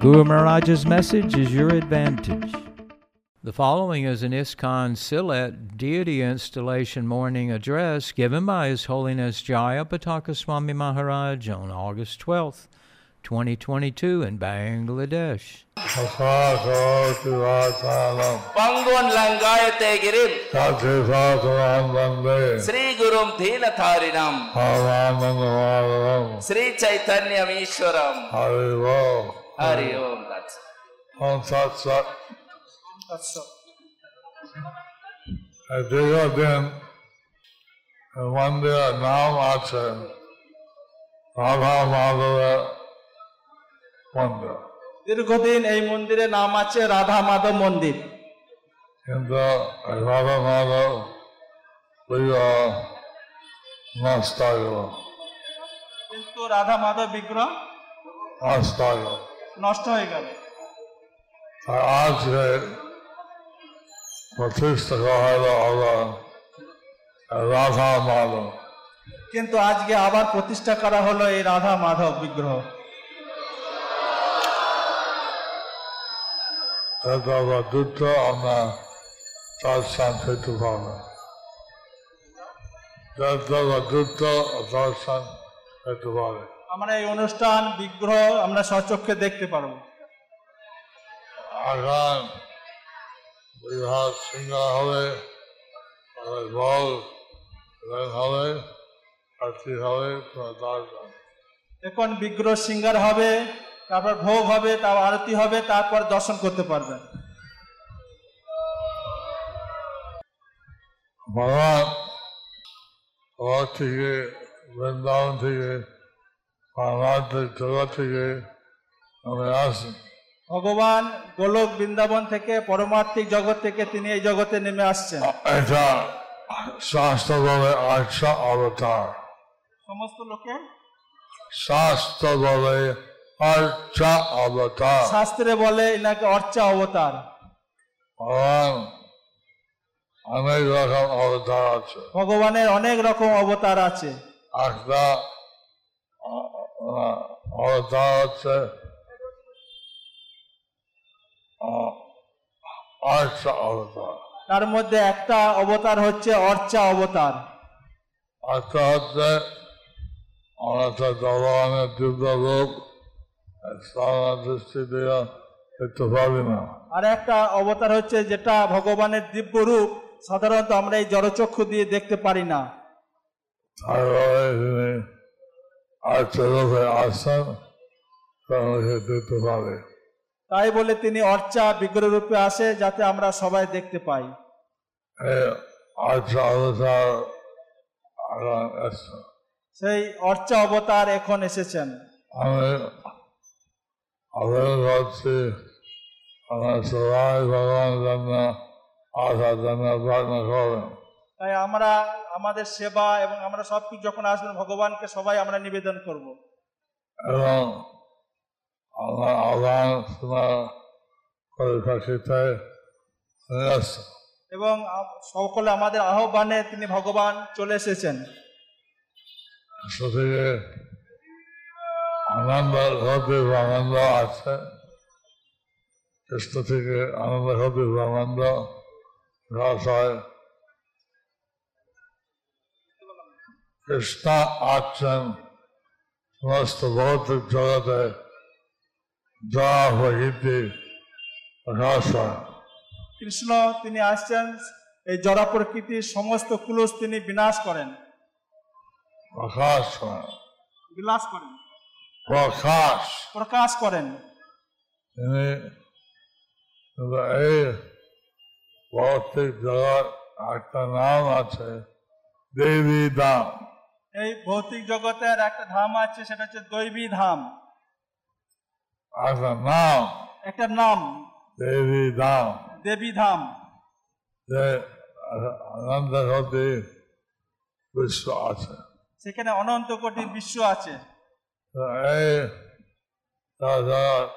Guru Maharaj's message is your advantage. The following is an ISKCON Silet deity installation morning address given by His Holiness Jaya Pataka Swami Maharaj on August 12th, 2022 in Bangladesh. Sakasalam Pangwan langayate girim. Tati Sataram Bande Sri Gurum Dhinatharinam Haranandavaram Sri Chaitanyam Ishwaram Hari Om That's Om Sat Sat দীর্ঘদিন মন্দিরের নাম আছে। রাধা মাধবের মন্দির। দীর্ঘদিন এই মন্দিরে নাম আছে রাধা মাধব মন্দির। কিন্তু রাধা মাধব বিবাহ নষ্ট হয়ে গেল কিন্তু রাধা মাধব বিগ্রহ? নষ্ট হয়ে গেল নষ্ট হয়ে গেল। আর আজকে প্রতিষ্ঠা করা হলো হলো রাধা মাধব। কিন্তু আজকে আবার প্রতিষ্ঠা করা হলো এই রাধা মাধব বিগ্রহ। তারপর দুটো আমরা তার স্থান পেতে পারব তারপর দুটো তার স্থান পেতে পারে আমরা এই অনুষ্ঠান বিগ্রহ আমরা সচক্ষে দেখতে পারব। আগাম বিভাগ হবে বল হবে আরতি হবে এখন বিগ্রহ সিঙ্গার হবে তারপর ভোগ হবে তারপর আরতি হবে তারপর দর্শন করতে পারবেন বাবা থেকে বৃন্দাবন থেকে থেকে ভগবান গোলক বৃন্দাবন থেকে পরমার্থিক জগৎ থেকে তিনি এই জগতে নেমে আসছেন। এটা শাস্ত্র বলে আচ্ছা অবতার। সমস্ত লোকের শাস্ত্র বলে আচ্ছা অবতার। শাস্ত্রে বলে এনাকে অর্চা অবতার। অনেক রকম অবতার আছে। ভগবানের অনেক রকম অবতার আছে। একটা আচ্ছা অবতার। তার মধ্যে একটা অবতার হচ্ছে অর্চা অবতার। হচ্ছে অনাথ ভগবানের দিব্য রূপ দৃষ্টি দিয়ে দেখতে পারি না। আর একটা অবতার হচ্ছে যেটা ভগবানের দিব্য রূপ সাধারণত আমরা এই জড়চক্ষু দিয়ে দেখতে পারি না। তিনি আচ্ছা রূপে তাহলে দেখতে তাই বলে তিনি অর্চা বিগ্রহ রূপে আসে যাতে আমরা সবাই দেখতে পাই। আচ্ছা আগাম এসছে সেই অর্চা অবতার এখন এসেছেন। আমি আবেদন করছি আমার সবাই ভগবান জন্য আসার জন্য প্রার্থনা করবেন। তাই আমরা আমাদের সেবা এবং আমরা সবকিছু যখন আসবেন ভগবানকে সবাই আমরা নিবেদন করব। এবং আমার নিয়ে আসছে এবং সকলে আমাদের আহ্বানে তিনি ভগবান চলে এসেছেন। আনন্দ হতে আনন্দ আছে। কৃষ্ণ থেকে আনন্দ হতে আনন্দ রস হয়। কৃষ্ণ আছেন সমস্ত ভৌতিক জগতে যা প্রকৃতি রস কৃষ্ণ তিনি আসছেন। এই জড়া প্রকৃতির সমস্ত কুলস তিনি বিনাশ করেন। প্রকাশ বিলাস করেন। প্রকাশ প্রকাশ করেন। তিনি এই ভৌতিক জগৎ একটা নাম আছে দেবী দাম। এই ভৌতিক জগতের একটা ধাম আছে সেটা হচ্ছে দৈবী ধাম। একটা নাম? একটা নাম। দেবী ধাম। দেবী ধাম। যে অনন্ত কোটি বিশ্ব আছে। সেখানে অনন্ত কোটি বিশ্ব আছে। এই দাদা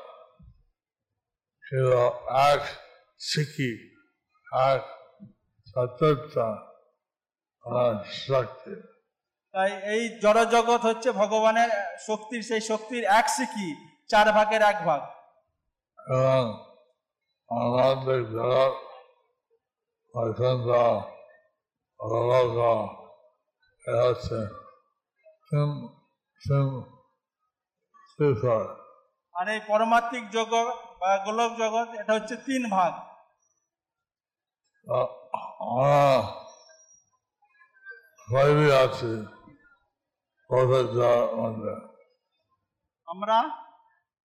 ছিল এক শিখি এক সত্যতা আর শক্তি। তাই এই জড়জগৎ হচ্ছে ভগবানের শক্তির সেই শক্তির এক সিকি চার ভাগের এক ভাগ। এবং আমাদের জগৎ বসন্ত এ হচ্ছে আর এই পরমাত্মিক জগৎ বা গোলক জগৎ এটা হচ্ছে তিন ভাগ। সবই আছি। আমরা?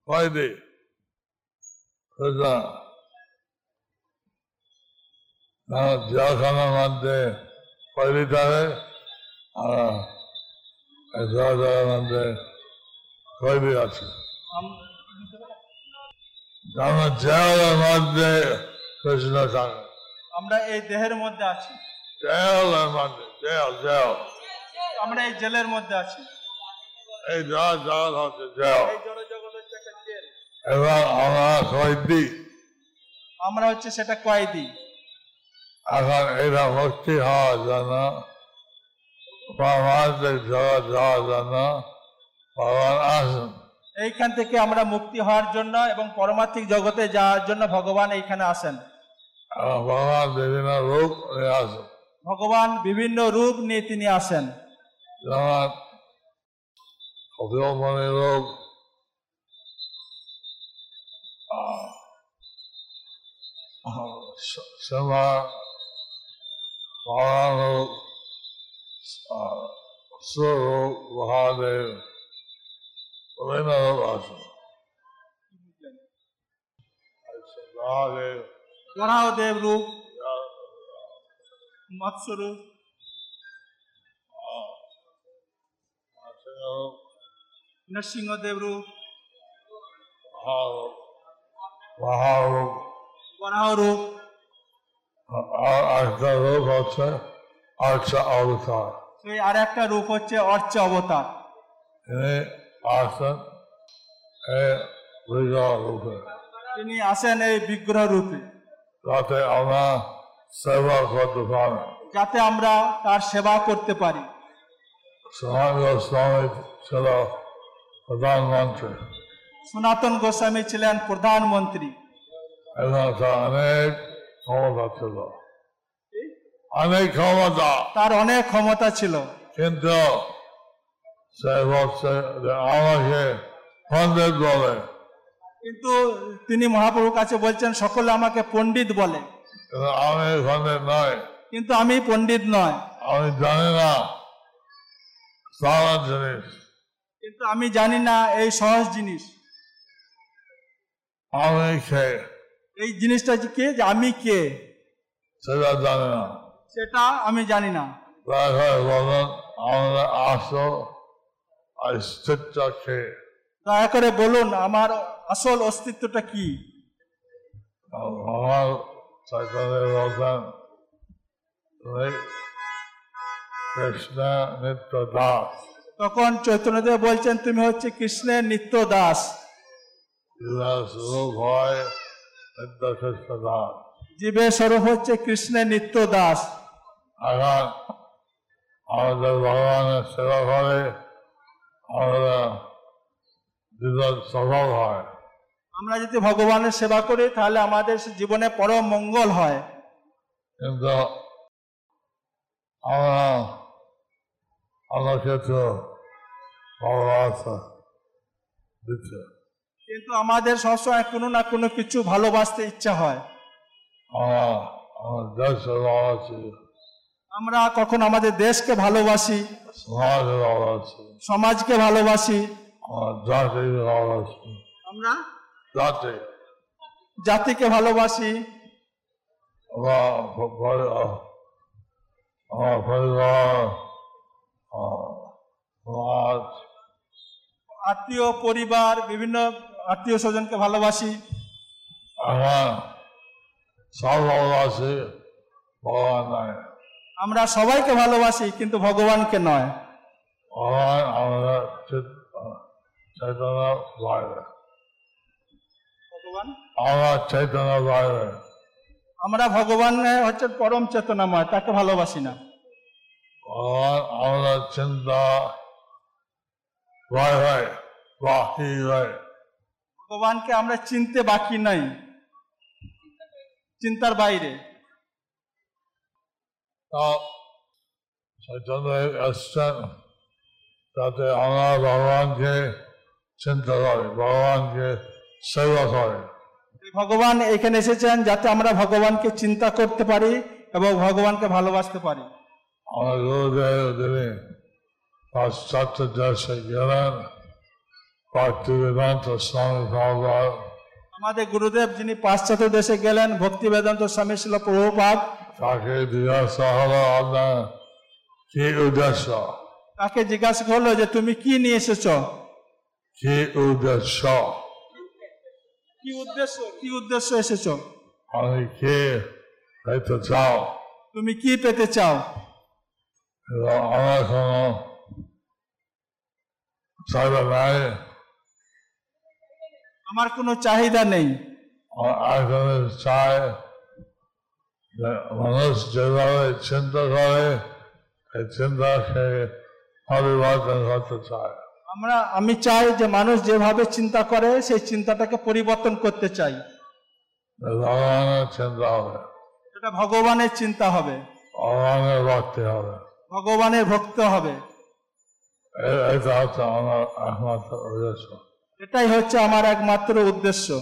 কয়দি? সুতরাং জলখানার মধ্যে আর মধ্যে আছে? আম- যেমন মধ্যে কৃষ্ণ থাকে? আমরা এই দেহের মধ্যে আছি। জলের মধ্যে জল জল আমরা এই জেলের মধ্যে আছি। এই জল হচ্ছে জল এই জড়জগৎ হচ্ছে একটা জেল। এবং আমরা কয়দি আমরা হচ্ছে সেটা কয়েদি। এখন এটা মুক্তি হওয়ার জন্য পরমাত্মিক জগৎ যাওয়ার জন্য ভগবান আসুন। এইখান থেকে আমরা মুক্তি হওয়ার জন্য এবং পরমাত্মিক জগতে যাওয়ার জন্য ভগবান এইখানে আসেন। ভগবান বিভিন্ন রূপ নিয়ে আসুন। ভগবান বিভিন্ন রূপ নিয়ে তিনি আসেন। যেমন কপিলমণি রূপ সীমা ভগবান রূপ স্বরূপ মহাদেব বিভিন্ন রূপ আসুন মহাদেব বরাহদেব রূপ মৎস্য রূপ নরসিংহদেব বরাহ রূপ একটা রূপ হচ্ছে আচ্ছা অবতার। সেই আর একটা রূপ হচ্ছে অর্চ অবতার। আসেন বিগ্রহ রূপে তিনি আসেন এই বিগ্রহ রূপে। যাতে আমরা সেবা করতে পারি। যাতে আমরা তার সেবা করতে পারি। সমাজ গোস্বামী ছিল প্রধানমন্ত্রী। সনাতন গোস্বামী ছিলেন প্রধানমন্ত্রী। এবং তার অনেক ক্ষমতা ছিল। অনেক ক্ষমতা। তার অনেক ক্ষমতা ছিল। কিন্তু আমাকে পণ্ডিত বলে। কিন্তু তিনি মহাপ্রভুর কাছে বলছেন সকলে আমাকে পণ্ডিত বলে। আমি পণ্ডিত নয়। কিন্তু আমি পণ্ডিত নয়। আমি জানি না। সারা জিনিস কিন্তু আমি জানি না এই সহজ জিনিস। আমি কে? এই জিনিসটা কে? যে আমি কে? সেটা জানি না। সেটা আমি জানি না। আমাদের আসল অস্তিত্ব কে? দয়া করে বলুন আমার আসল অস্তিত্বটা কি? আমার চৈতন্য বলতেন নিত্য দাস তখন চৈতন্যদেব বলছেন তুমি হচ্ছে কৃষ্ণের নিত্য দাস। হয় জীবের স্বরূপ হচ্ছে কৃষ্ণের নিত্য দাস। এখন আমাদের ভগবানের সেবা করে জীবন সফল হয়। আমরা যদি ভগবানের সেবা করি তাহলে আমাদের জীবনে পরম মঙ্গল হয়। কিন্তু আমরা আমাকে তো ভালোবাসা দিচ্ছে। কিন্তু আমাদের সবসময় কোনো না কোনো কিছু ভালোবাসতে ইচ্ছা হয়। আমরা কখন আমাদের দেশকে ভালোবাসি সমাজকে ভালোবাসি আমার জাতিকে ভালোবাসি। আমরা পরিবার আত্মীয় পরিবার বিভিন্ন আত্মীয় স্বজনকে ভালোবাসি। আমার সব ভালোবাসি ভগবান আমরা সবাইকে ভালোবাসি কিন্তু ভগবানকে নয়। ভগবান আমাদের চিত- চৈতন্য বাইরে। ভগবান? আমরা চৈতন্য বাইরে। আমরা ভগবান হচ্ছে পরম চেতনাময় তাকে ভালোবাসি না। আমাদের চিন্তা বাইরে হয় ভগবানকে আমরা চিনতে বাকি নাই। চিন্তার বাইরে। তাতে আমরা ভগবানকে চিন্তা করি ভগবানকে সেবা করি। ভগবান এখানে এসেছেন যাতে আমরা ভগবানকে চিন্তা করতে পারি এবং ভগবানকে ভালোবাসতে পারি। আমার গুরুদেব তিনি পাশ্চাত্য দেশে গেলেন ভক্তি বেদান্ত স্বামী ভগবান আমাদের গুরুদেব যিনি পাশ্চাত্য দেশে গেলেন ভক্তি বেদান্ত স্বামী ছিল প্রভুপাদ। তাকে জিজ্ঞাসা হলো আপনার কি উদ্দেশ্য? তাকে জিজ্ঞাসা করল যে তুমি কি নিয়ে এসেছ? কি উদ্দেশ্য? কি উদ্দেশ্য? কি উদ্দেশ্য এসেছ? আমি কি হইতে চাও? তুমি কি পেতে চাও? আমার কোনো নাই আমার কোনো চাহিদা নেই। এখন চায় যে মানুষ যেভাবে চিন্তা করে এই চিন্তাকে পরিবর্তন করতে চায় আমরা আমি চাই যে মানুষ যেভাবে চিন্তা করে সেই চিন্তাটাকে পরিবর্তন করতে চাই। ভগবানের চিন্তা হবে। এটা ভগবানের চিন্তা হবে। ভগবানের ভক্তি হবে। ভগবানের ভক্ত হবে। এটা হচ্ছে আমার একমাত্র উদ্দেশ্য। এটাই হচ্ছে আমার একমাত্র উদ্দেশ্য।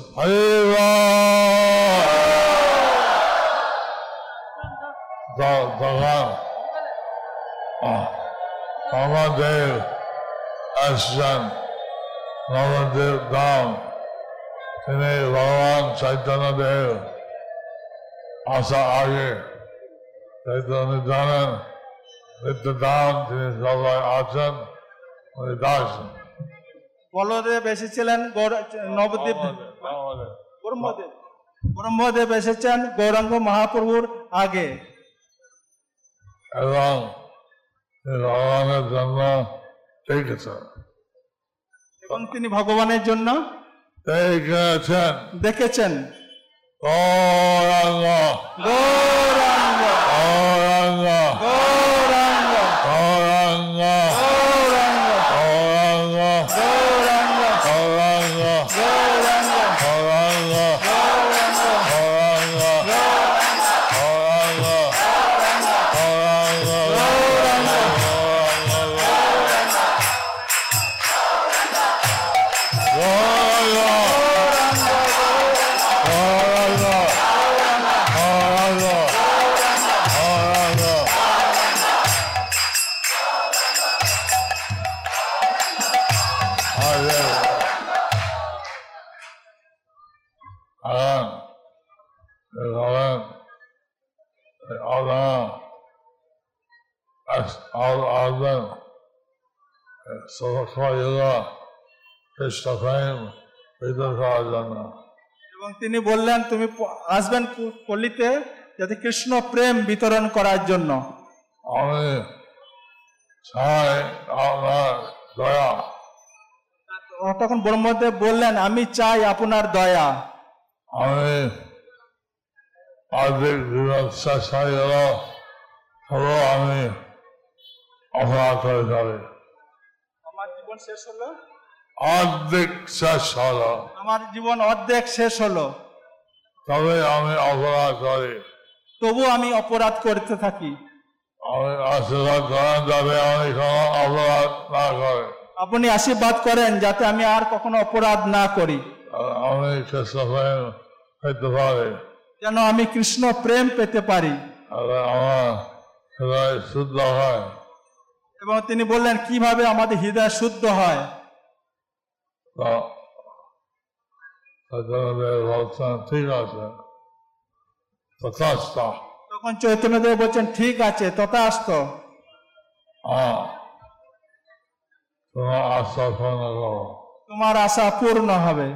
আমাদের আসছেন। নবদেব দাম। তিনি ভগবান চৈতন্য দেব আসা আগে। চৈতন্য জানেন। নিত্য দাম তিনি সবাই আছেন উনি দাসেন বলদেব এসেছিলেন নবদ্বীপ। ব্রহ্মদেব। ব্রহ্মদেব এসেছেন গৌরাঙ্গ মহাপ্রভুর আগে। এবং তিনি ভগবানের জন্য দেখেছেন এবং তিনি ভগবানের জন্য দেখেছেন দেখেছেন। গৌরাঙ্গ। গৌরাঙ্গ। গৌরাঙ্গ। গৌরাঙ্গ। কৃষ্ণ প্রেম হৃদয় করার জন্য এবং তিনি বললেন তুমি আসবেন পল্লীতে যাতে কৃষ্ণ প্রেম বিতরণ করার জন্য। আমি চাই আপনার দয়া। তখন ব্রহ্মদেব বললেন আমি চাই আপনার দয়া। আমি অর্ধেক জীবন শেষ হয়ে গেল তবু আমি অপরাধ করে যাবে। আমার জীবন শেষ হলো। অর্ধেক শেষ হলো। আমার জীবন অর্ধেক শেষ হলো। তবে আমি অপরাধ করি। তবু আমি অপরাধ করতে থাকি। আমি আশীর্বাদ করেন যাতে আমি কোনো অপরাধ না করে। আপনি আশীর্বাদ করেন যাতে আমি আর কখনো অপরাধ না করি। আমি কৃষ্ণ প্রেম হইতে পারি। যেন আমি কৃষ্ণ প্রেম পেতে পারি। আমার শুদ্ধ হয়। এবং তিনি বললেন কীভাবে আমাদের হৃদয় শুদ্ধ হয়? তখন চৈতন্যদেব বলছেন ঠিক আছে তথাস্ত তোমার আশা পূর্ণ করো তোমার আশা পূর্ণ হবে।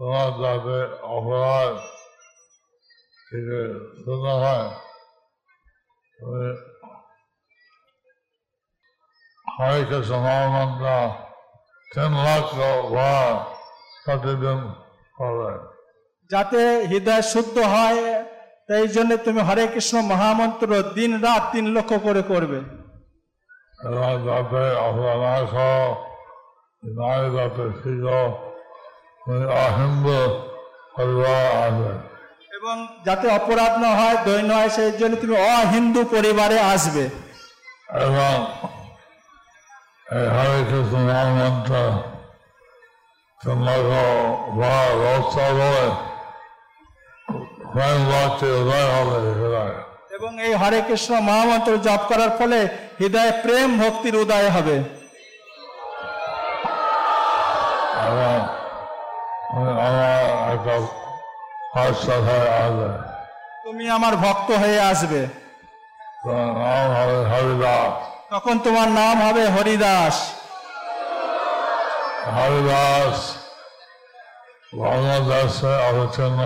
তোমার যাতে অপরাধ থেকে শুরু হয়। কৃষ্ণ মহামন্ত্র তিন লক্ষ বার প্রতিদিন হবে যাতে হৃদয় শুদ্ধ হয় তাই জন্য তুমি হরে কৃষ্ণ মহামন্ত্র দিন রাত তিন লক্ষ করে করবে যাতে অপরাধ নারী যাতে তুমি অহিন্দু পরিবার আসবে এবং যাতে অপরাধ না হয় দৈন্য হয় সেই জন্য তুমি অহিন্দু পরিবারে আসবে। এবং এই হরে কৃষ্ণ মহামন্ত্র তোমাকে বড় রস্তা বলে প্রেম ভক্তি উদয় হবে হৃদয়। এবং এই হরে কৃষ্ণ মহামন্ত্র জপ করার ফলে হৃদয়ে প্রেম ভক্তির উদয় হবে। আমার একটা তুমি আমার ভক্ত হয়ে আসবে। তখন তোমার নাম হবে হরিদাস। হরিদাস বাংলাদেশে অবতীর্ণ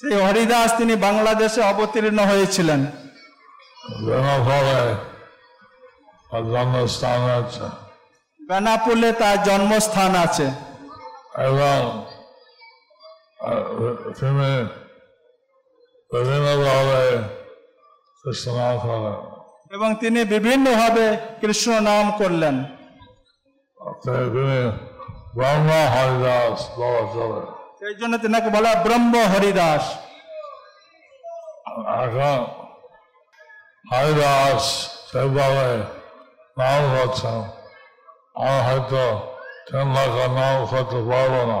সেই হরিদাস তিনি বাংলাদেশে অবতীর্ণ হয়েছিলেন। জন্মস্থান আছে। বেনাপুলে তার জন্মস্থান আছে। এবং তিনি বিভিন্নভাবে কৃষ্ণনাম করেন এবং তিনি বিভিন্নভাবে কৃষ্ণ নাম করলেন তিনি ব্রহ্ম হরিদাস বলা চলে সেই জন্য তিনাকে বলা ব্রহ্ম হরিদাস এখন হরিদাস সেভাবে নাম করছেন আমি হয়তো তিন লাখ নাম করতে পারব না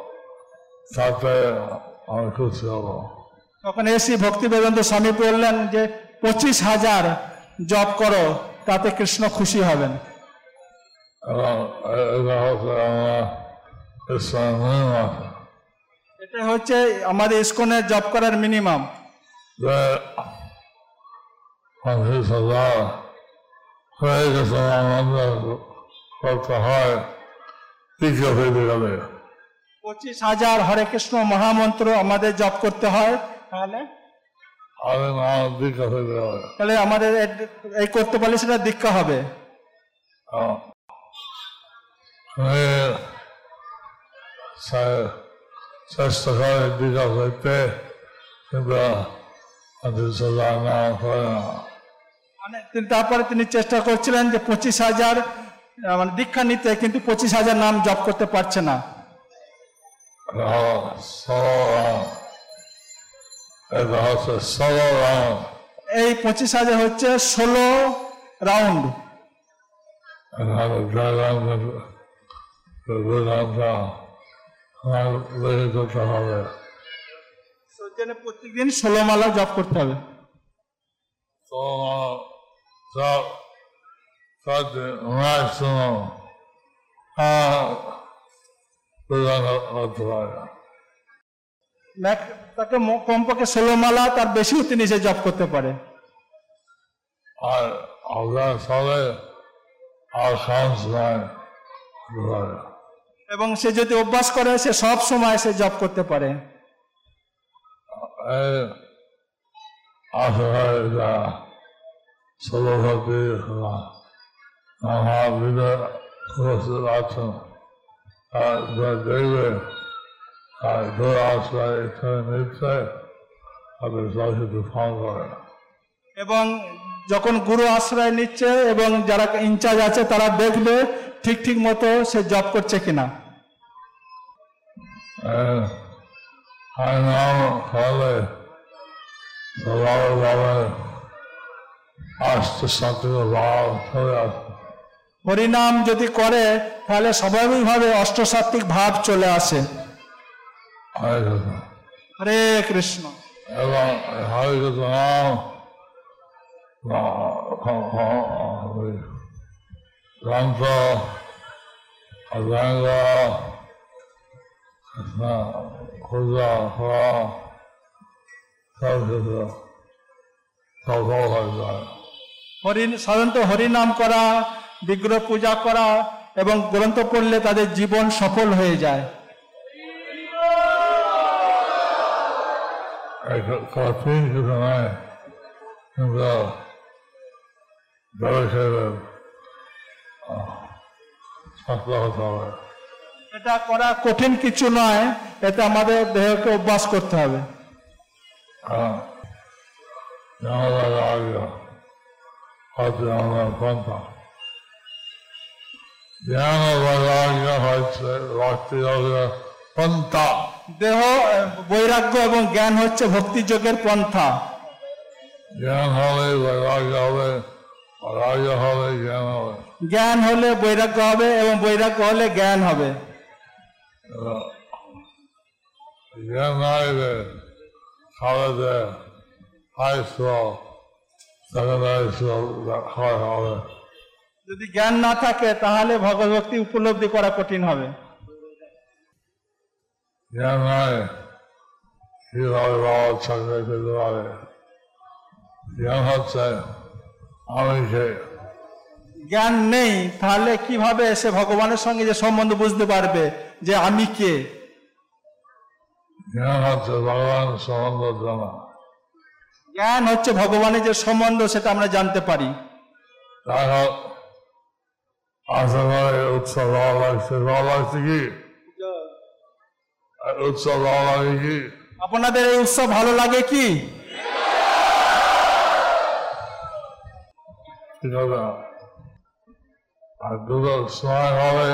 আমি খুশি হব তখন এসি ভক্তি বেদান্ত স্বামী বললেন যে পঁচিশ হাজার জপ করো তাতে কৃষ্ণ খুশি হবেন। এটা হচ্ছে আমাদের ইস্কনের জপ করার মিনিমাম। পঁচিশ হাজার হয়ে গেছে আমাদের করতে হয় ফেলে গেলে। পঁচিশ হাজার হরে কৃষ্ণ মহামন্ত্র আমাদের জপ করতে হয়। তাহলে? তাহলে আমাদের এই করতে পারলে সেটা দীক্ষা হবে না করে না। মানে তারপরে তিনি চেষ্টা করছিলেন যে পঁচিশ হাজার মানে দীক্ষা নিতে কিন্তু পঁচিশ হাজার নাম জপ করতে পারছে না। এই পঁচিশ হাজার হচ্ছে ষোলো রাউন্ড। প্রত্যেকদিন ষোলো মালা জপ করতে হবে। তো সব সাথে ম্যাক্সিমাম বেদান্ত হতে পারে ম্যাক- তাকে কমপক্ষে ষোলো মালা তার বেশিও তিনি সে জপ করতে পারে। আর আপনার নাই এবং সে যদি অভ্যাস করে সে সব সময় সে জপ করতে পারে। এই আসলে দূর আশ্রয় এখানে নিচ্ছে তাদের সরস্বতী ফোন করে এবং যখন গুরু আশ্রয় নিচ্ছে এবং যারা ইনচার্জ আছে তারা দেখবে ঠিক ঠিক মতো সে জব করছে কিনা। আসতে সাথে চলে আসে হরিনাম যদি করে তাহলে স্বাভাবিকভাবে অষ্টসাত্ত্বিক ভাব চলে আসে। হরে কৃষ্ণ। এবং হরে কৃষ্ণ গ্রন্থ সব সাধারণত হরিনাম করা বিগ্রহ পূজা করা এবং গ্রন্থ পড়লে তাদের জীবন সফল হয়ে যায়। এটা করা কঠিন কিছু নয় এটা আমাদের দেহকে অভ্যাস করতে হবে। কারণ জ্ঞান বৈরাগ্য হচ্ছে ভক্তি পন্থা দেহ বৈরাগ্য এবং জ্ঞান হচ্ছে ভক্তি যোগের পন্থা জ্ঞান হবে বৈরাগ্য হবে বৈরাগ্য হলে জ্ঞান হবে জ্ঞান হলে বৈরাগ্য হবে এবং বৈরাগ্য হলে জ্ঞান হবে জ্ঞান নাই যে খাওয়াতে হাই স্কুল হয় হবে যদি জ্ঞান না থাকে তাহলে ভগবতী উপলব্ধি করা কঠিন হবে। জ্ঞান নাই কীভাবে বাবা চাকরি পেতে পারে? জ্ঞান হচ্ছে আমি সে জ্ঞান নেই তাহলে কীভাবে সে ভগবানের সঙ্গে যে সম্বন্ধ বুঝতে পারবে যে আমি কে? জ্ঞান হচ্ছে ভগবান সম্বন্ধ জানা। জ্ঞান হচ্ছে ভগবানের যে সম্বন্ধ সেটা আমরা জানতে পারি। তাই হোক আশা করে উৎসব ভালো লাগছে ভালো লাগছে কি আর উৎসব ভালো লাগে কি আপনাদের এই উৎসব ভালো লাগে কি? আর দুটো সময় হবে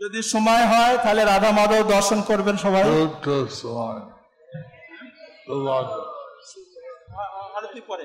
যদি সময় হয় তাহলে রাধা মাধব দর্শন করবেন সবাই। সময়। আরতি পরে।